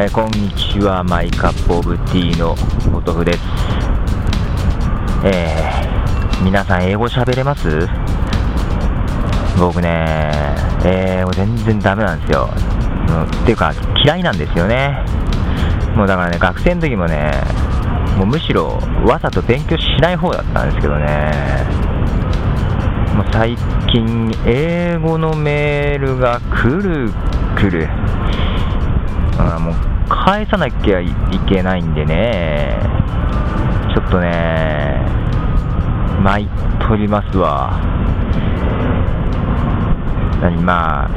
えーこんにちはマイカップオブティーのポトフです。えー、皆さん英語喋れます？僕ね英語全然ダメなんですよ。うんっていうか嫌いなんですよね。もうだからね学生の時もねもうむしろわざと勉強しない方だったんですけどね。もう最近英語のメールが来る来る。あもう返さなきゃいけないんでね、ちょっとね、参っとりますわ。何まあ、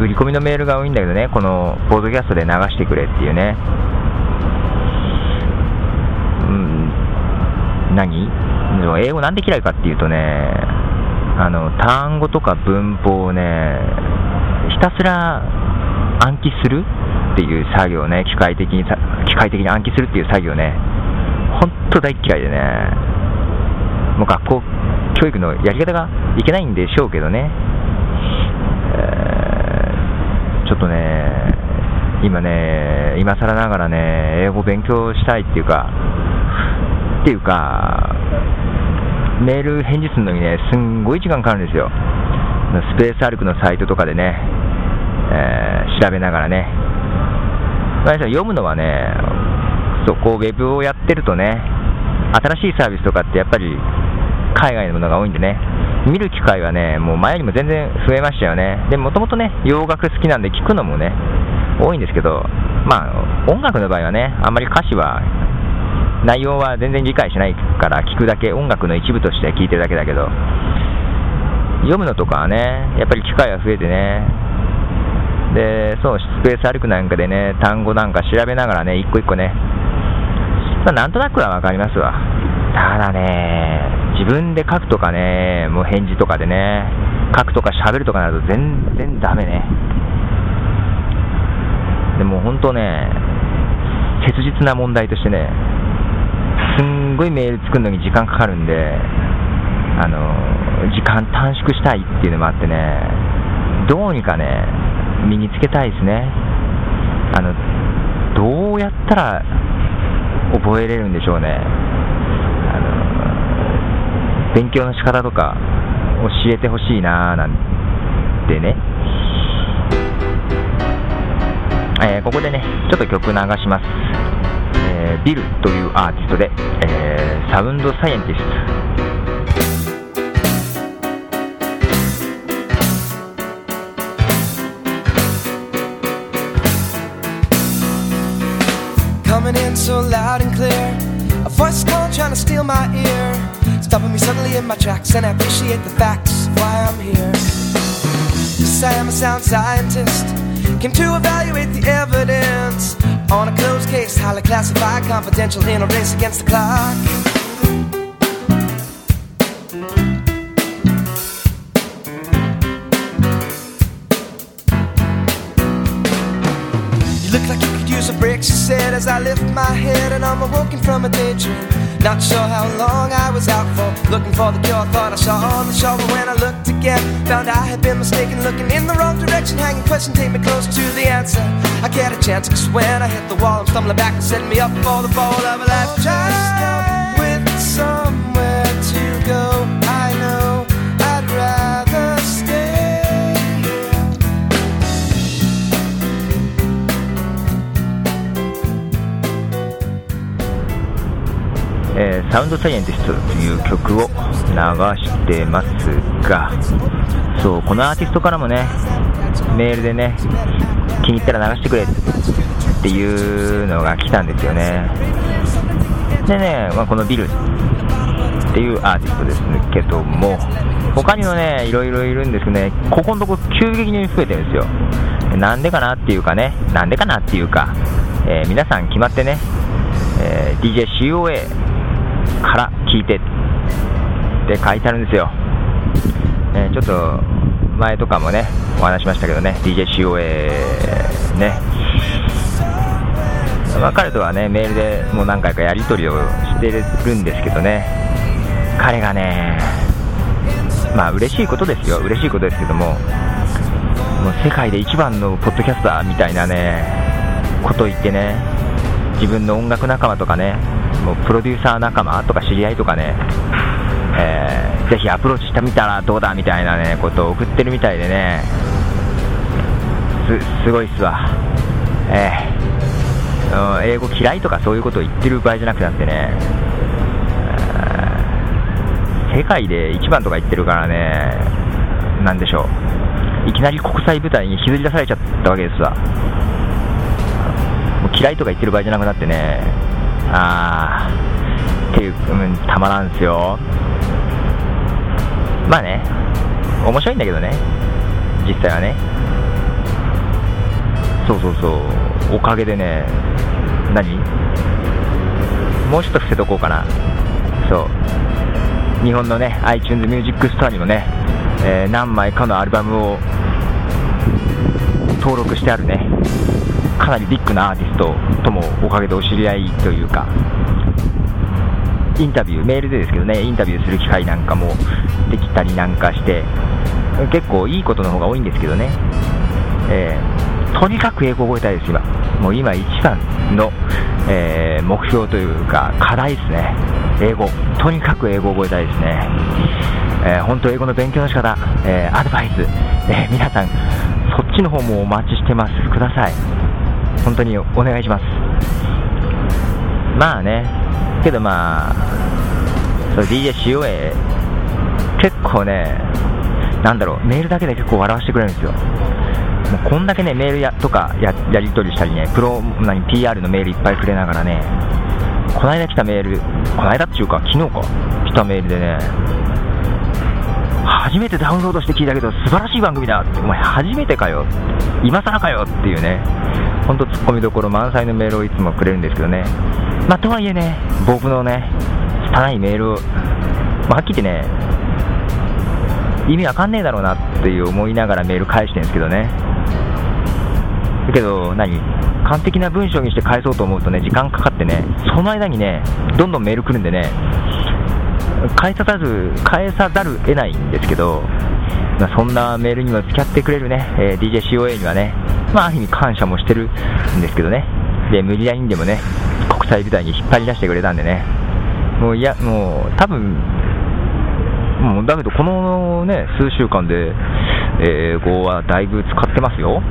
売り込みのメールが多いんだけどね、このポッドキャストで流してくれっていうね。うん、何？でも英語なんで嫌いかっていうとね、あの単語とか文法をね、ひたすら暗記するっていう作業ね、機械的に、機械的に暗記するっていう作業ね、本当大嫌いでね、もう学校教育のやり方がいけないんでしょうけどね、えーちょっとね、今ね、今更ながらね、英語勉強したいっていうか、っていうか、メール返事するのにね、すんごい時間かかるんですよ。スペースアルクのサイトとかでね、えー調べながらね。まあ読むのはね、そうこうウェブをやってるとね、新しいサービスとかってやっぱり海外のものが多いんでね、見る機会はね、もう前よりも全然増えましたよね。でもともとね、洋楽好きなんで聞くのもね、多いんですけど、まあ、音楽の場合はね、あんまり歌詞は、内容は全然理解しないから聞くだけ、音楽の一部として聞いてるだけだけど、読むのとかはね、やっぱり機会が増えてね、で、そう、スペース歩くなんかでね、単語なんか調べながらね、一個一個ね、まあ、なんとなくはわかりますわ。ただね、自分で書くとかね、もう返事とかでね、書くとか喋るとかなると全然ダメね。でも本当ね、切実な問題としてね、すんごいメール作るのに時間かかるんで、あの、時間短縮したいっていうのもあってね、どうにかね、身につけたいですね。あの、どうやったら覚えれるんでしょうね。あの、勉強の仕方とか教えてほしいなーなんてね。えーここでね、ちょっと曲流します。えービルというアーティストで、えーサウンドサイエンティスト。Coming in so loud and clear. A voice calling, trying to steal my ear. Stopping me suddenly in my tracks, and I appreciate the facts of why I'm here. Yes, I am a sound scientist. Came to evaluate the evidence on a closed case, highly classified, confidential in a race against the clock. As I lift my head and I'm awoken from a daydream. Not sure how long I was out for, looking for the cure. Thought I saw on the shore, but when I looked again, found I had been mistaken, looking in the wrong direction. Hanging question, take me close to the answer. I get a chance, cause when I hit the wall, I'm stumbling back and setting me up for the fall of a lifetime. えーサウンドサイエンティストという曲を流してますが、そう、このアーティストからもね、メールでね、気に入ったら流してくれっていうのが来たんですよね。でね、まあ、このビルっていうアーティストですけども、他にもね、いろいろいるんですけどね、ここのとこ急激に増えてるんですよ。なんでかなっていうかね、なんでかなっていうか、えー皆さん決まってね、えー DJCOA から聞いてって書いてあるんですよ。えーちょっと前とかもね、お話しましたけどね、DJCOA ね、まあ、彼とはね、メールでもう何回かやり取りをしてるんですけどね、彼がね、まあ嬉しいことですよ、嬉しいことですけども、もう世界で一番のポッドキャスターみたいなね、こと言ってね、自分の音楽仲間とかね、もうプロデューサー仲間とか知り合いとかね、えー、ぜひアプローチしてみたらどうだみたいなねことを送ってるみたいでね、すすごいっすわ、えー、英語嫌いとかそういうことを言ってる場合じゃなくなってね、世界で一番とか言ってるからね、なんでしょう、いきなり国際舞台に引きずり出されちゃったわけですわ。もう嫌いとか言ってる場合じゃなくなってね、あー、っていう、うん、たまらんすよ。まあね、面白いんだけどね、実際はね。そうそうそう、おかげでね、何？もうちょっと伏せとこうかな。そう。日本のね、iTunes Music Store にもね、えー、何枚かのアルバムを登録してあるね、かなりビッグなアーティストともおかげでお知り合いというか、インタビュー、メールでですけどね、インタビューする機会なんかもできたりなんかして、結構いいことの方が多いんですけどね、えー、とにかく英語を覚えたいです、今。もう今一番の、えー、目標というか、課題ですね。英語。とにかく英語を覚えたいですね。えー、本当英語の勉強の仕方、えアドバイス、え皆さん、そっちの方もお待ちしてます。ください。本当にお願いします。まあね、けどまあ、そ DJ しよえ、結構ね、なんだろう、メールだけで結構笑わせてくれるんですよ。もうこんだけね、メールやとかややり取りしたりね、プロ、何、PR のメールいっぱいくれながらね、この間来たメール、この間っていうか、昨日か、来たメールでね、初めてダウンロードして聞いたけど、素晴らしい番組だって、お前初めてかよ、今更かよっていうね、ほんとツッコミどころ満載のメールをいつもくれるんですけどね、まあ、とはいえね、僕のね、汚いメールを、まあ、はっきり言ってね、意味わかんねえだろうなっていう思いながらメール返してるんですけどね。だけど、何完璧な文章にして返そうと思うとね、時間かかってね、その間にね、どんどんメール来るんでね、返さざる、返さざる得ないんですけど、まあ、そんなメールにも付き合ってくれるね、えー、DJCOA にはね、まあ、ある意味感謝もしてるんですけどね、で、無理やりにでもね、国際舞台に引っ張り出してくれたんでね、もういや、もう多分もうだけど、このね、数週間で、英語はだいぶ使ってますよ。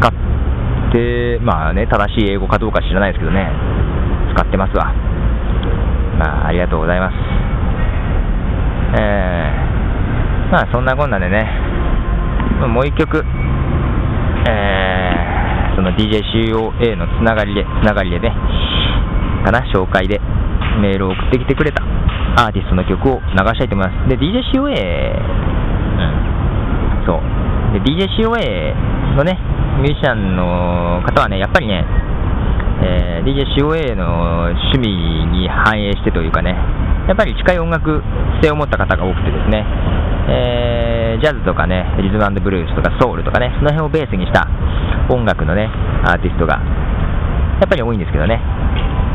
使って、まあね、正しい英語かどうか知らないですけどね、使ってますわ。まあ、ありがとうございます。えー、まあ、そんなこんなでね、もう一曲、えー、その DJCOA のつながりで、つながりでね、かな、紹介でメールを送ってきてくれたアーティストの曲を流したいと思います。で、DJCOA、うん、そう。で、DJCOA のね、ミュージシャンの方はね、やっぱりね、えー、DJCOA の趣味に反映してというかね、やっぱり近い音楽性を持った方が多くてですね、えー、ジャズとかね、リズムブルースとかソウルとかね、その辺をベースにした音楽のね、アーティストが、やっぱり多いんですけどね、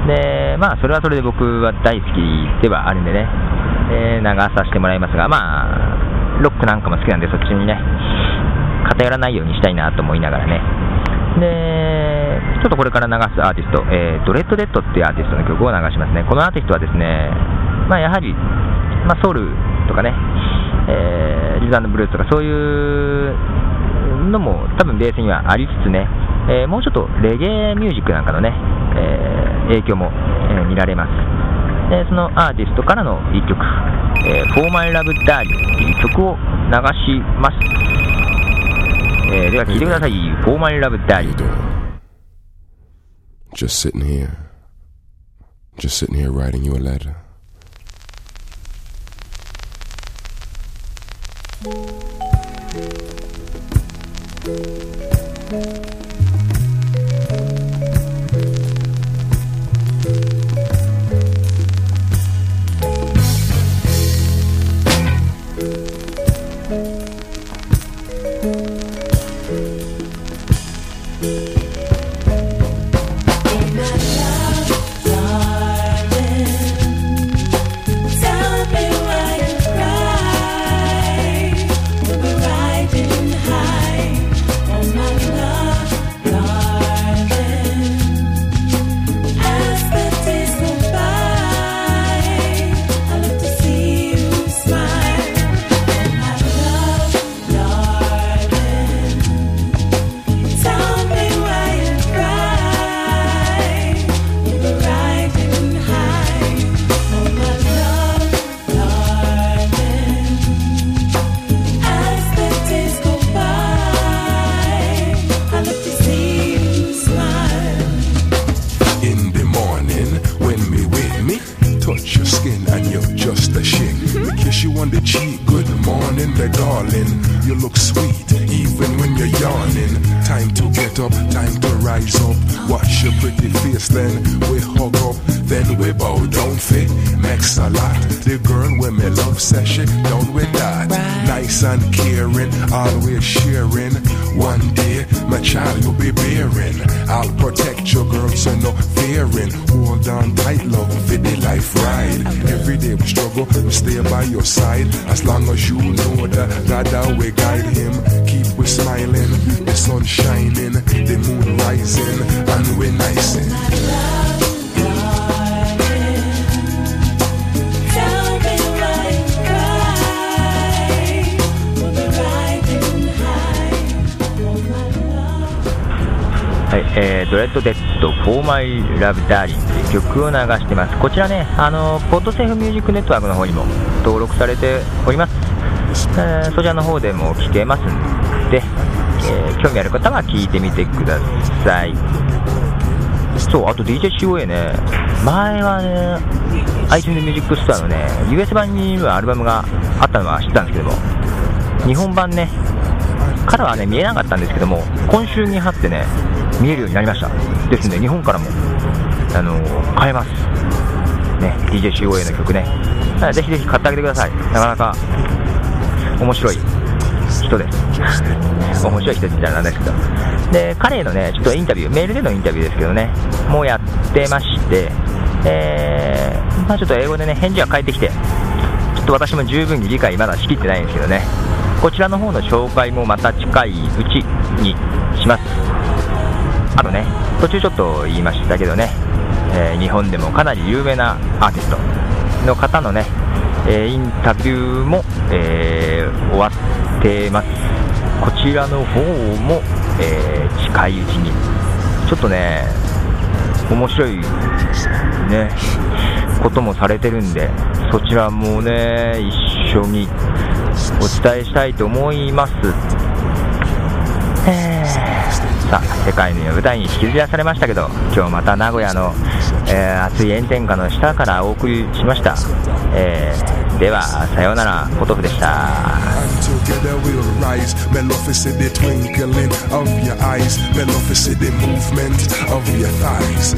で、まあ、それはそれで僕は大好きではあるんでね、えー、流させてもらいますが、まあ、ロックなんかも好きなんで、そっちにね、偏らないようにしたいなと思いながらね。で、ちょっとこれから流すアーティスト、えー、ドレッドデッドっていうアーティストの曲を流しますね。このアーティストはですね、まあ、やはり、まあ、ソウルとかね、えー、リザンドブルースとかそういうのも多分ベースにはありつつね、えー、もうちょっとレゲエミュージックなんかのね、えー、影響も、えー、見られます。でそのアーティストからの1曲、えー、For My Love Darling という曲を流します。えー、では聴いてください。For My Love Darling. Just sitting here. Just sitting here writing you a letter. Música Good morning, my darling. You look sweet, even when you're yawning. Time to get up, time to rise up. Watch your pretty face, then we hug up, then we bow down fit. Makes a lot. The girl when me love session, down with that. Nice and caring, always sharing. One day, my child you'll be bearing. I'll protect your girl, so no fearing. Hold on tight, love, fit the life ride. Every day we struggle, we stay by your side. As long as you know that God that we guide him. Keep we smiling, the sun shining, the moon rising, and we're nice. はい、えー、ドレッドデッド、 For My Love Darling という曲を流してます。こちらね、あの、ポッドセーフミュージックネットワークの方にも登録されております。えーそちらの方でも聴けますんで、えー興味ある方は聞いてみてください。そう、あと DJCOA ね、前はね、iTunes Music Store のね、US 版にはアルバムがあったのは知ったんですけども、日本版ね、からはね、見えなかったんですけども、今週に貼ってね、見えるようになりました。ですので、日本からも、あの買えます。ね、DJCOA の曲ね。ぜひぜひ買ってあげてください。なかなか面白い人です。面白い人って言ったらなんですけど。で、彼のね、ちょっとインタビュー、メールでのインタビューですけどね、もうやってまして、えー、まあちょっと英語でね、返事が返ってきて、ちょっと私も十分に理解まだしきってないんですけどね、こちらの方の紹介もまた近いうちにします。あとね、途中ちょっと言いましたけどね、えー日本でもかなり有名なアーティストの方のね、えーインタビューも、えー終わってます。こちらの方も、え近いうちに、ちょっとね、面白いね、こともされてるんで、そちらもね、一緒にお伝えしたいと思います。えーさ、世界の舞台に引きずり出されましたけど、今日また名古屋の、えー熱い炎天下の下からお送りしました。えーでは、さようなら、ポトフでした。Maleficent, movement of your thighs.